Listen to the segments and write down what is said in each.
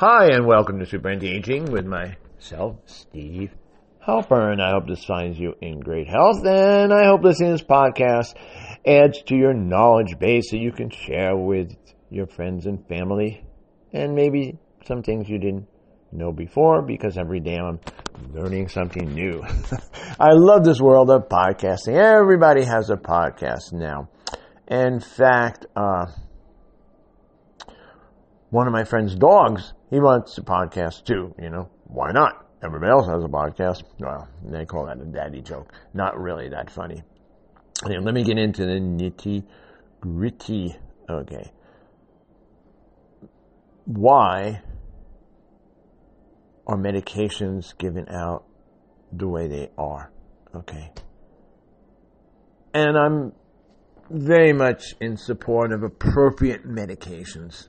Hi, and welcome to Super Anti-Aging with myself, Steve Halpern. I hope this finds you in great health, and I hope listening to this podcast adds to your knowledge base that you can share with your friends and family, and maybe some things you didn't know before, because every day I'm learning something new. I love this world of podcasting. Everybody has a podcast now. In fact, uh, one of my friend's dogs, he wants a podcast too, you know. Why not? Everybody else has a podcast. Well, they call that a daddy joke. Not really that funny. Let me get into the nitty gritty. Okay. Why are medications given out the way they are? Okay. And I'm very much in support of appropriate medications.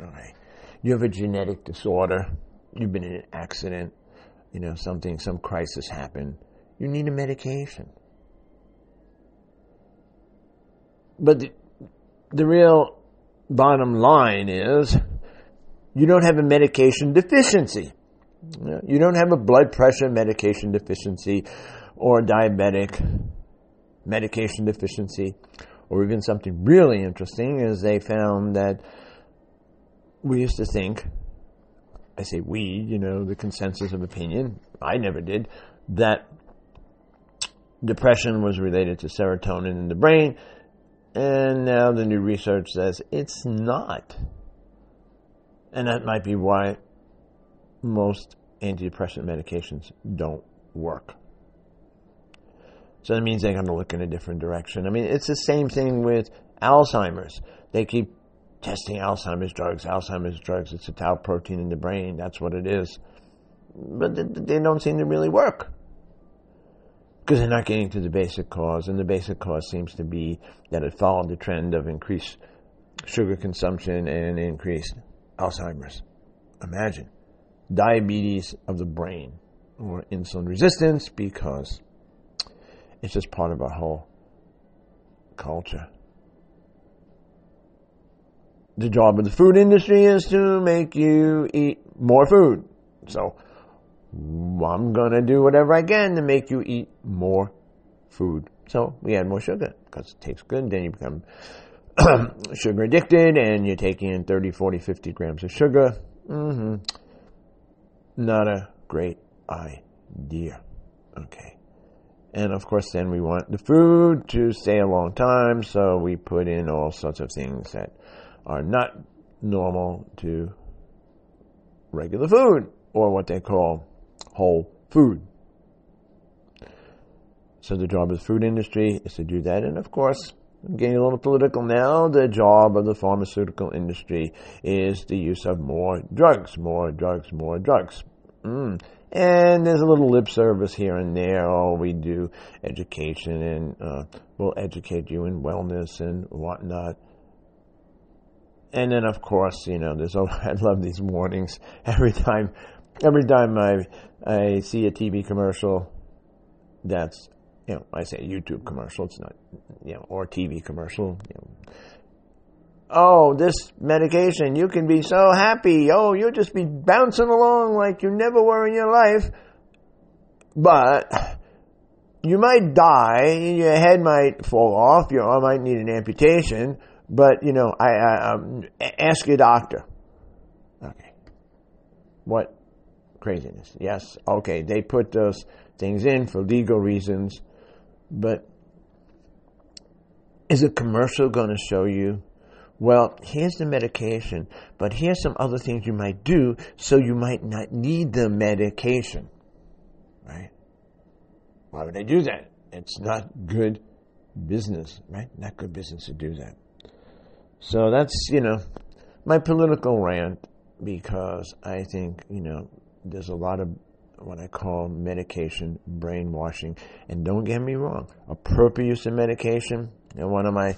Okay. You have a genetic disorder. You've been in an accident. You know, something, some crisis happened. You need a medication. But the, the real bottom line is you don't have a medication deficiency. You don't have a blood pressure medication deficiency or diabetic medication deficiency or even something really interesting is they found that we used to think, I say we, you know, the consensus of opinion, I never did, that depression was related to serotonin in the brain, and now the new research says it's not. And that might be why most antidepressant medications don't work. So that means they're going to look in a different direction. I mean, it's the same thing with Alzheimer's. They keep testing Alzheimer's drugs, Alzheimer's drugs. It's a tau protein in the brain. That's what it is. But they don't seem to really work. Because they're not getting to the basic cause, and the basic cause seems to be that it followed the trend of increased sugar consumption and increased Alzheimer's. Imagine diabetes of the brain or insulin resistance because it's just part of our whole culture. The job of the food industry is to make you eat more food. So I'm to do whatever I can to make you eat more food. So we add more sugar because it tastes good. Then you become sugar addicted and you're taking in 30, 40, 50 grams of sugar. Mm-hmm. Not a great idea. Okay. And of course, then we want the food to stay a long time, so we put in all sorts of things that are not normal to regular food, or what they call whole food. So the job of the food industry is to do that, and of course, I'm getting a little political now. The job of the pharmaceutical industry is the use of more drugs, more drugs, more drugs. Mm. And there's a little lip service here and there. Oh, we do education and uh, we'll educate you in wellness and whatnot. And then, of course, you know, there's. Oh, I love these warnings every time. Every time I I see a TV commercial, that's you know I say YouTube commercial. It's not you know or TV commercial. You know, oh, this medication, you can be so happy. Oh, you'll just be bouncing along like you never were in your life. But you might die, your head might fall off, your arm might need an amputation, but you know, I, I um, ask your doctor. Okay. What craziness? Yes, okay, they put those things in for legal reasons, but is a commercial going to show you well, here's the medication, but here's some other things you might do so you might not need the medication. Right? Why would they do that? It's not good business, right? Not good business to do that. So that's, you know, my political rant because I think, you know, there's a lot of what I call medication brainwashing. And don't get me wrong, appropriate use of medication, and one of my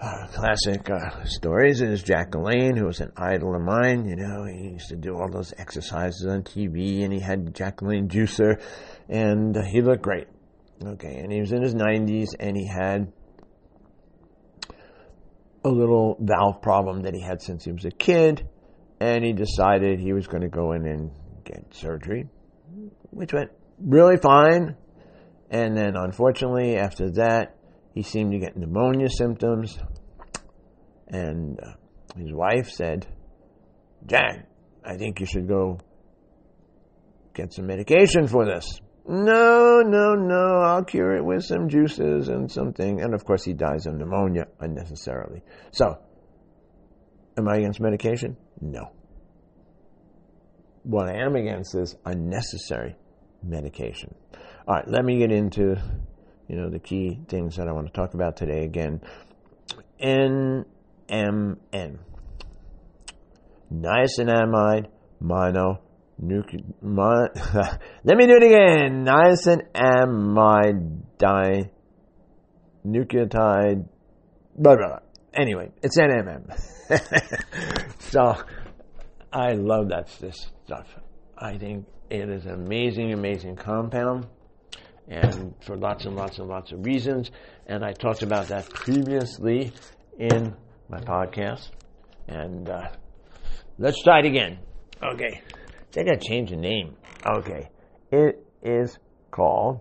uh, classic uh, stories is Jack who was an idol of mine. You know, he used to do all those exercises on TV, and he had Jack juicer, and uh, he looked great. Okay, and he was in his 90s, and he had a little valve problem that he had since he was a kid, and he decided he was going to go in and get surgery, which went really fine. And then, unfortunately, after that, he seemed to get pneumonia symptoms. And uh, his wife said, Jack, I think you should go get some medication for this. No, no, no, I'll cure it with some juices and something. And of course, he dies of pneumonia unnecessarily. So, am I against medication? No. What I am against is unnecessary medication. All right, let me get into you know the key things that I want to talk about today again. NMN, niacinamide mono mon- Let me do it again. Niacinamide dinucleotide. Blah, blah, blah. Anyway, it's NMN. so I love that this stuff. I think it is an amazing, amazing compound, and for lots and lots and lots of reasons. And I talked about that previously in my podcast. And uh, let's try it again. Okay, they gotta change the name. Okay, it is called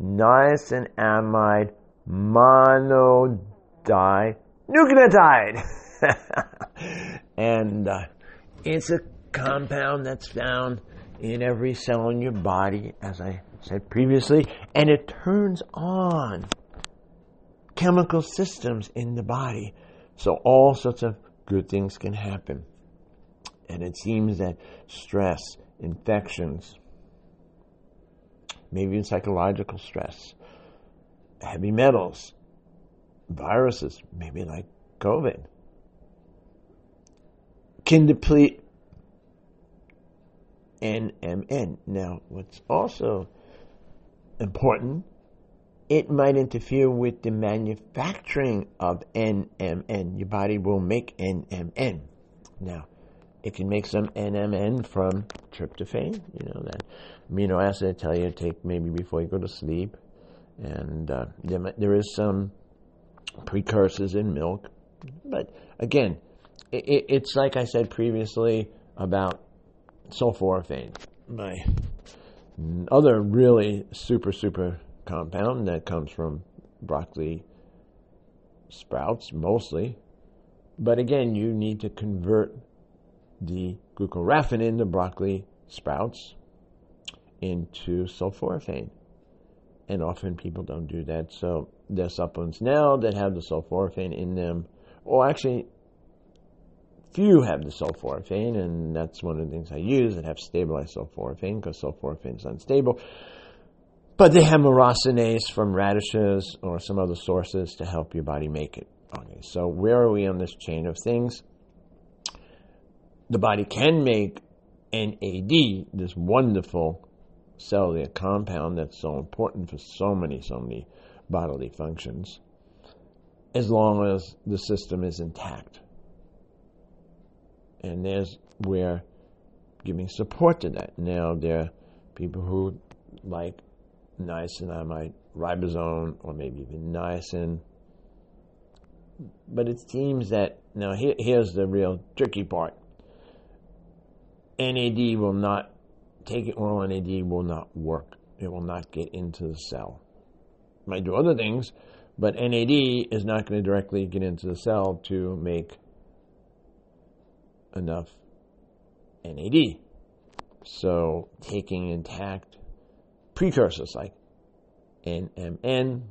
niacinamide monodinucleotide, and uh, it's a compound that's found in every cell in your body, as I said previously, and it turns on chemical systems in the body. So all sorts of good things can happen. And it seems that stress, infections, maybe even psychological stress, heavy metals, viruses, maybe like COVID, can deplete NMN. Now, what's also important, it might interfere with the manufacturing of NMN. Your body will make NMN. Now, it can make some NMN from tryptophan, you know, that amino acid I tell you to take maybe before you go to sleep. And uh, there, there is some precursors in milk. But again, it, it's like I said previously about sulforaphane, my other really super, super compound that comes from broccoli sprouts mostly. But again, you need to convert the glucoraphanin, the broccoli sprouts, into sulforaphane. And often people don't do that. So there's supplements now that have the sulforaphane in them, or actually few have the sulforaphane, and that's one of the things I use that have stabilized sulforaphane because sulforaphane is unstable. But they have myrosinase from radishes or some other sources to help your body make it. Okay, so where are we on this chain of things? The body can make NAD, this wonderful cellular compound that's so important for so many, so many bodily functions, as long as the system is intact. And there's where giving support to that. Now, there are people who like niacinamide riboside or maybe even niacin. But it seems that, now here, here's the real tricky part. NAD will not, taking oral NAD will not work. It will not get into the cell. It might do other things, but NAD is not going to directly get into the cell to make enough NAD. So taking intact precursors like NMN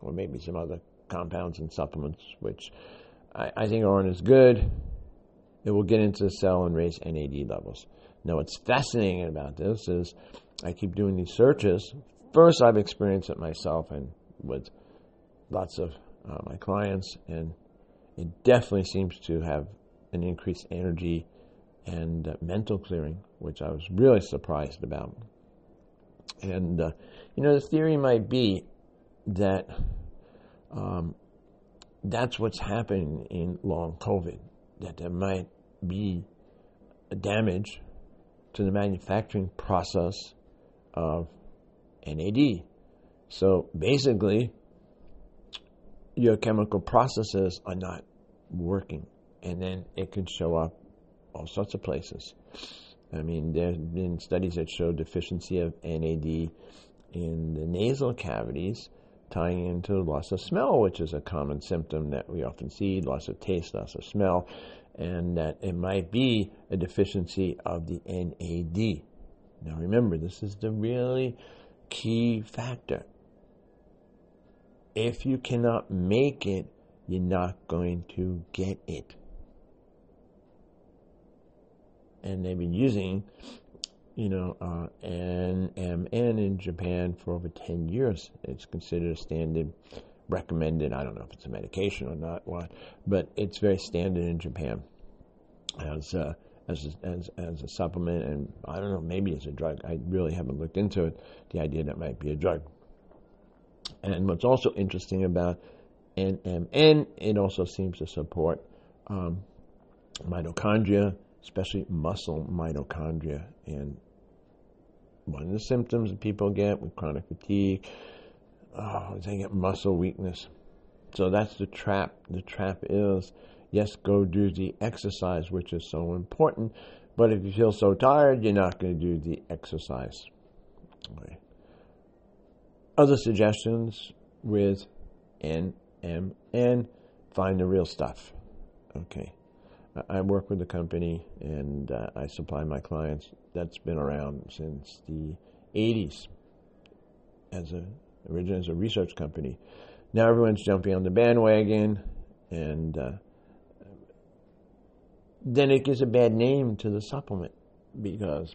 or maybe some other compounds and supplements, which I, I think Oran is good. It will get into the cell and raise NAD levels. Now, what's fascinating about this is I keep doing these searches. First, I've experienced it myself and with lots of uh, my clients, and it definitely seems to have an increased energy and uh, mental clearing, which I was really surprised about. And, uh, you know, the theory might be that um, that's what's happening in long COVID, that there might be a damage to the manufacturing process of NAD. So basically, your chemical processes are not working, and then it could show up all sorts of places. I mean, there have been studies that show deficiency of NAD in the nasal cavities, tying into loss of smell, which is a common symptom that we often see loss of taste, loss of smell, and that it might be a deficiency of the NAD. Now, remember, this is the really key factor. If you cannot make it, you're not going to get it. And they've been using, you know, uh, NMN in Japan for over 10 years. It's considered a standard recommended. I don't know if it's a medication or not, what, but it's very standard in Japan as uh, as a, as as a supplement, and I don't know, maybe as a drug. I really haven't looked into it. The idea that might be a drug. And what's also interesting about NMN, it also seems to support um, mitochondria, especially muscle mitochondria. And one of the symptoms that people get with chronic fatigue, oh, they get muscle weakness. So that's the trap. The trap is, yes, go do the exercise, which is so important. But if you feel so tired, you're not going to do the exercise. Okay. Other suggestions with NMN, find the real stuff. Okay. I work with the company and uh, I supply my clients that's been around since the 80s as a originally as a research company. Now everyone's jumping on the bandwagon and uh, then it gives a bad name to the supplement because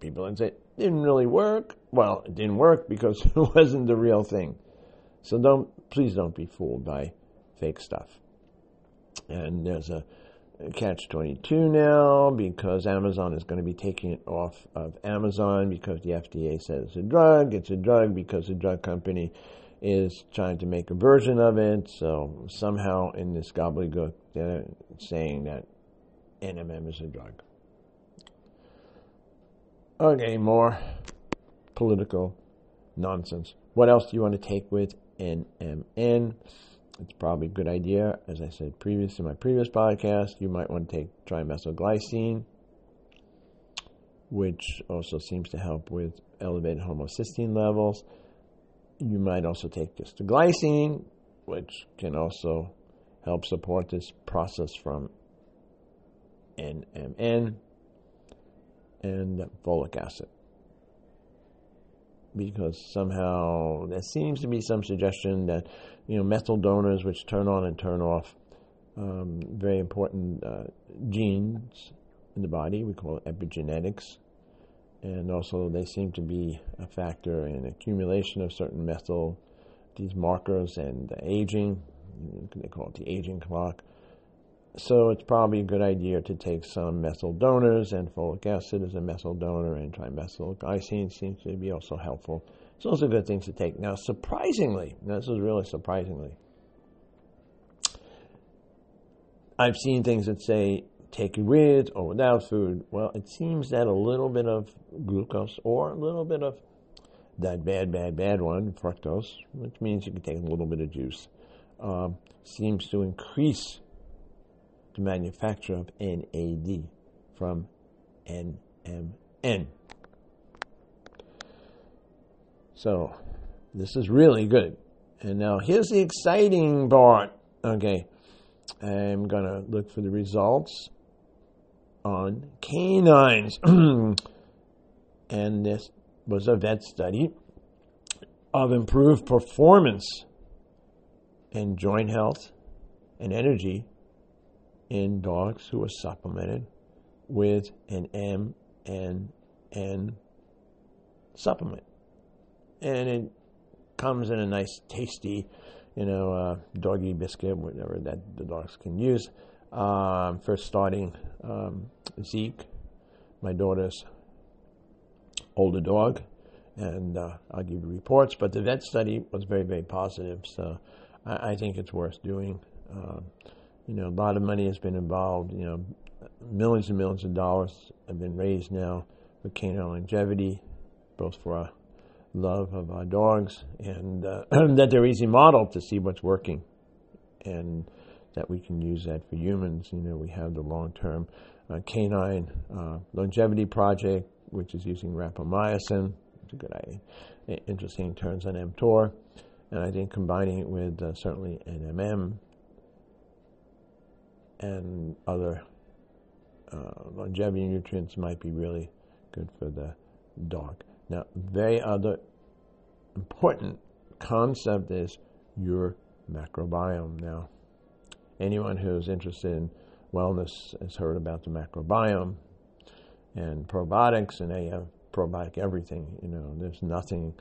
people would say it didn't really work. Well, it didn't work because it wasn't the real thing. So don't please don't be fooled by fake stuff. And there's a catch 22 now because Amazon is going to be taking it off of Amazon because the FDA says it's a drug. It's a drug because the drug company is trying to make a version of it. So somehow in this gobbledygook, they're saying that NMN is a drug. Okay, more political nonsense. What else do you want to take with NMN? It's probably a good idea. As I said previous in my previous podcast, you might want to take trimethylglycine, which also seems to help with elevated homocysteine levels. You might also take just the glycine, which can also help support this process from NMN and folic acid. Because somehow there seems to be some suggestion that, you know, methyl donors, which turn on and turn off um, very important uh, genes in the body, we call it epigenetics, and also they seem to be a factor in accumulation of certain methyl, these markers and aging. They call it the aging clock. So it's probably a good idea to take some methyl donors, and folic acid is a methyl donor, and trimethylglycine seems to be also helpful. So those are good things to take. Now, surprisingly, this is really surprisingly, I've seen things that say take it with or without food. Well, it seems that a little bit of glucose or a little bit of that bad, bad, bad one, fructose, which means you can take a little bit of juice, um, seems to increase the manufacture of NAD from NMN. So, this is really good. And now here's the exciting part. Okay, I'm going to look for the results on canines. and this was a vet study of improved performance and joint health and energy in dogs who are supplemented with an NMN supplement. And it comes in a nice, tasty, you know, uh, doggy biscuit, whatever that the dogs can use. Um, for starting, um, Zeke, my daughter's older dog, and uh, I'll give you reports. But the vet study was very, very positive, so I, I think it's worth doing. Uh, you know, a lot of money has been involved. You know, millions and millions of dollars have been raised now for canine longevity, both for our love of our dogs and uh, that they're easy model to see what's working. And that we can use that for humans. You know, we have the long-term uh, canine uh, longevity project, which is using rapamycin. It's a good idea. Interesting turns on mTOR. And I think combining it with uh, certainly NMN and other uh, longevity nutrients might be really good for the dog. Now, very other important concept is your microbiome. Now, anyone who's interested in wellness has heard about the microbiome and probiotics, and they have probiotic everything. You know, there's nothing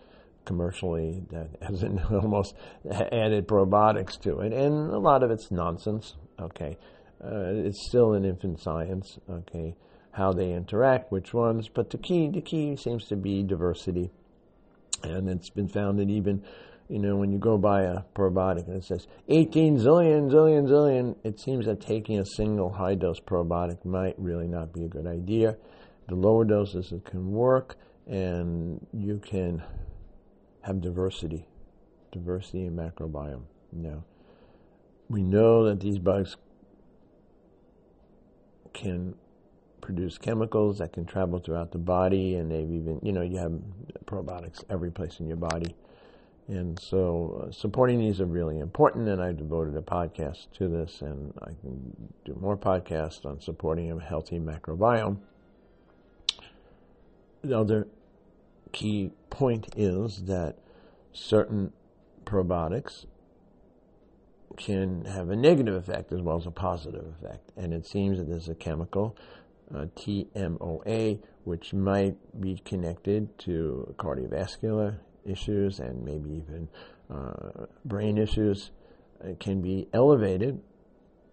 commercially that hasn't almost added probiotics to it, and a lot of it's nonsense. Okay, uh, it's still an infant science. Okay, how they interact, which ones, but the key, the key seems to be diversity, and it's been found that even you know, when you go buy a probiotic and it says 18 zillion, zillion, zillion, it seems that taking a single high dose probiotic might really not be a good idea. The lower doses it can work, and you can have diversity, diversity in microbiome. Now, we know that these bugs can produce chemicals that can travel throughout the body, and they've even, you know, you have probiotics every place in your body. And so, uh, supporting these are really important, and I've devoted a podcast to this, and I can do more podcasts on supporting a healthy microbiome. The other key point is that certain probiotics can have a negative effect as well as a positive effect. And it seems that there's a chemical, uh, TMOA, which might be connected to cardiovascular issues and maybe even uh, brain issues. It can be elevated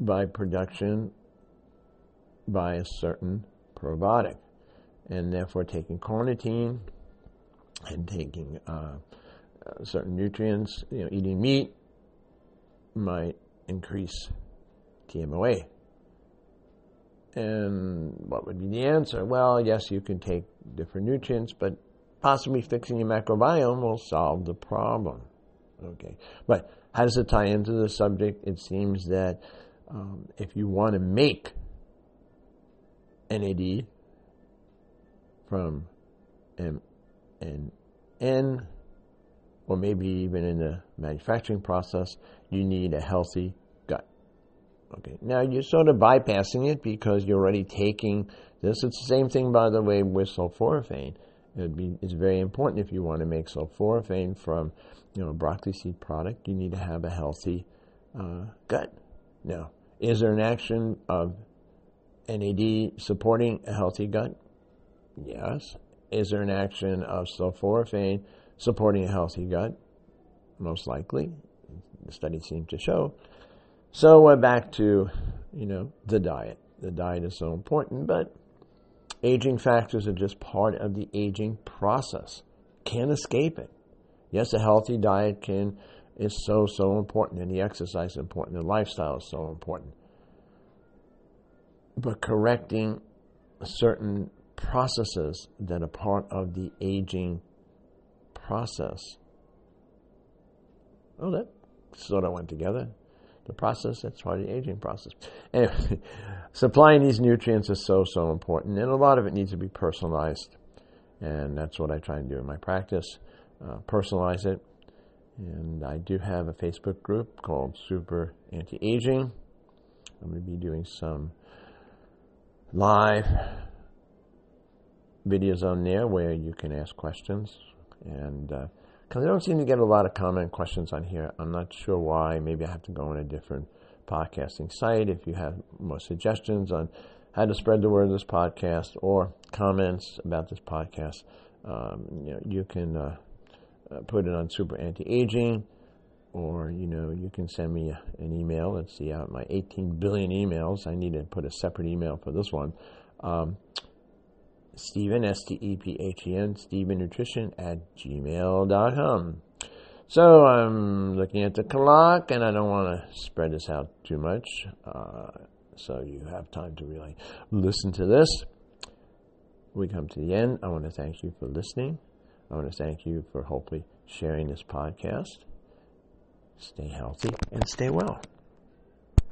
by production by a certain probiotic. And therefore, taking carnitine and taking uh, uh, certain nutrients, you know, eating meat might increase TMOA. And what would be the answer? Well, yes, you can take different nutrients, but possibly fixing your microbiome will solve the problem. Okay, but how does it tie into the subject? It seems that um, if you want to make NAD from NMN or maybe even in the manufacturing process, you need a healthy gut. Okay, now you're sort of bypassing it because you're already taking this. It's the same thing, by the way, with sulforaphane. Be, it's very important if you want to make sulforaphane from, you know, a broccoli seed product. You need to have a healthy uh, gut. Now, is there an action of NAD supporting a healthy gut? Yes. Is there an action of sulforaphane supporting a healthy gut, most likely. The studies seem to show. So we're back to, you know, the diet. The diet is so important, but aging factors are just part of the aging process. Can't escape it. Yes, a healthy diet can is so so important, and the exercise is important, the lifestyle is so important. But correcting certain processes that are part of the aging process. Oh, that sort of went together. The process, that's part of the aging process. Anyway, supplying these nutrients is so, so important, and a lot of it needs to be personalized. And that's what I try and do in my practice uh, personalize it. And I do have a Facebook group called Super Anti Aging. I'm going to be doing some live videos on there where you can ask questions and because I don't seem to get a lot of comment questions on here, I'm not sure why. Maybe I have to go on a different podcasting site. If you have more suggestions on how to spread the word of this podcast or comments about this podcast, um, you, know, you can uh, uh, put it on Super Anti Aging, or you know, you can send me an email. Let's see, out my 18 billion emails. I need to put a separate email for this one. Um, Stephen, S T E P H E N, Stephen Nutrition at gmail.com. So I'm looking at the clock and I don't want to spread this out too much. Uh, so you have time to really listen to this. We come to the end. I want to thank you for listening. I want to thank you for hopefully sharing this podcast. Stay healthy and stay well.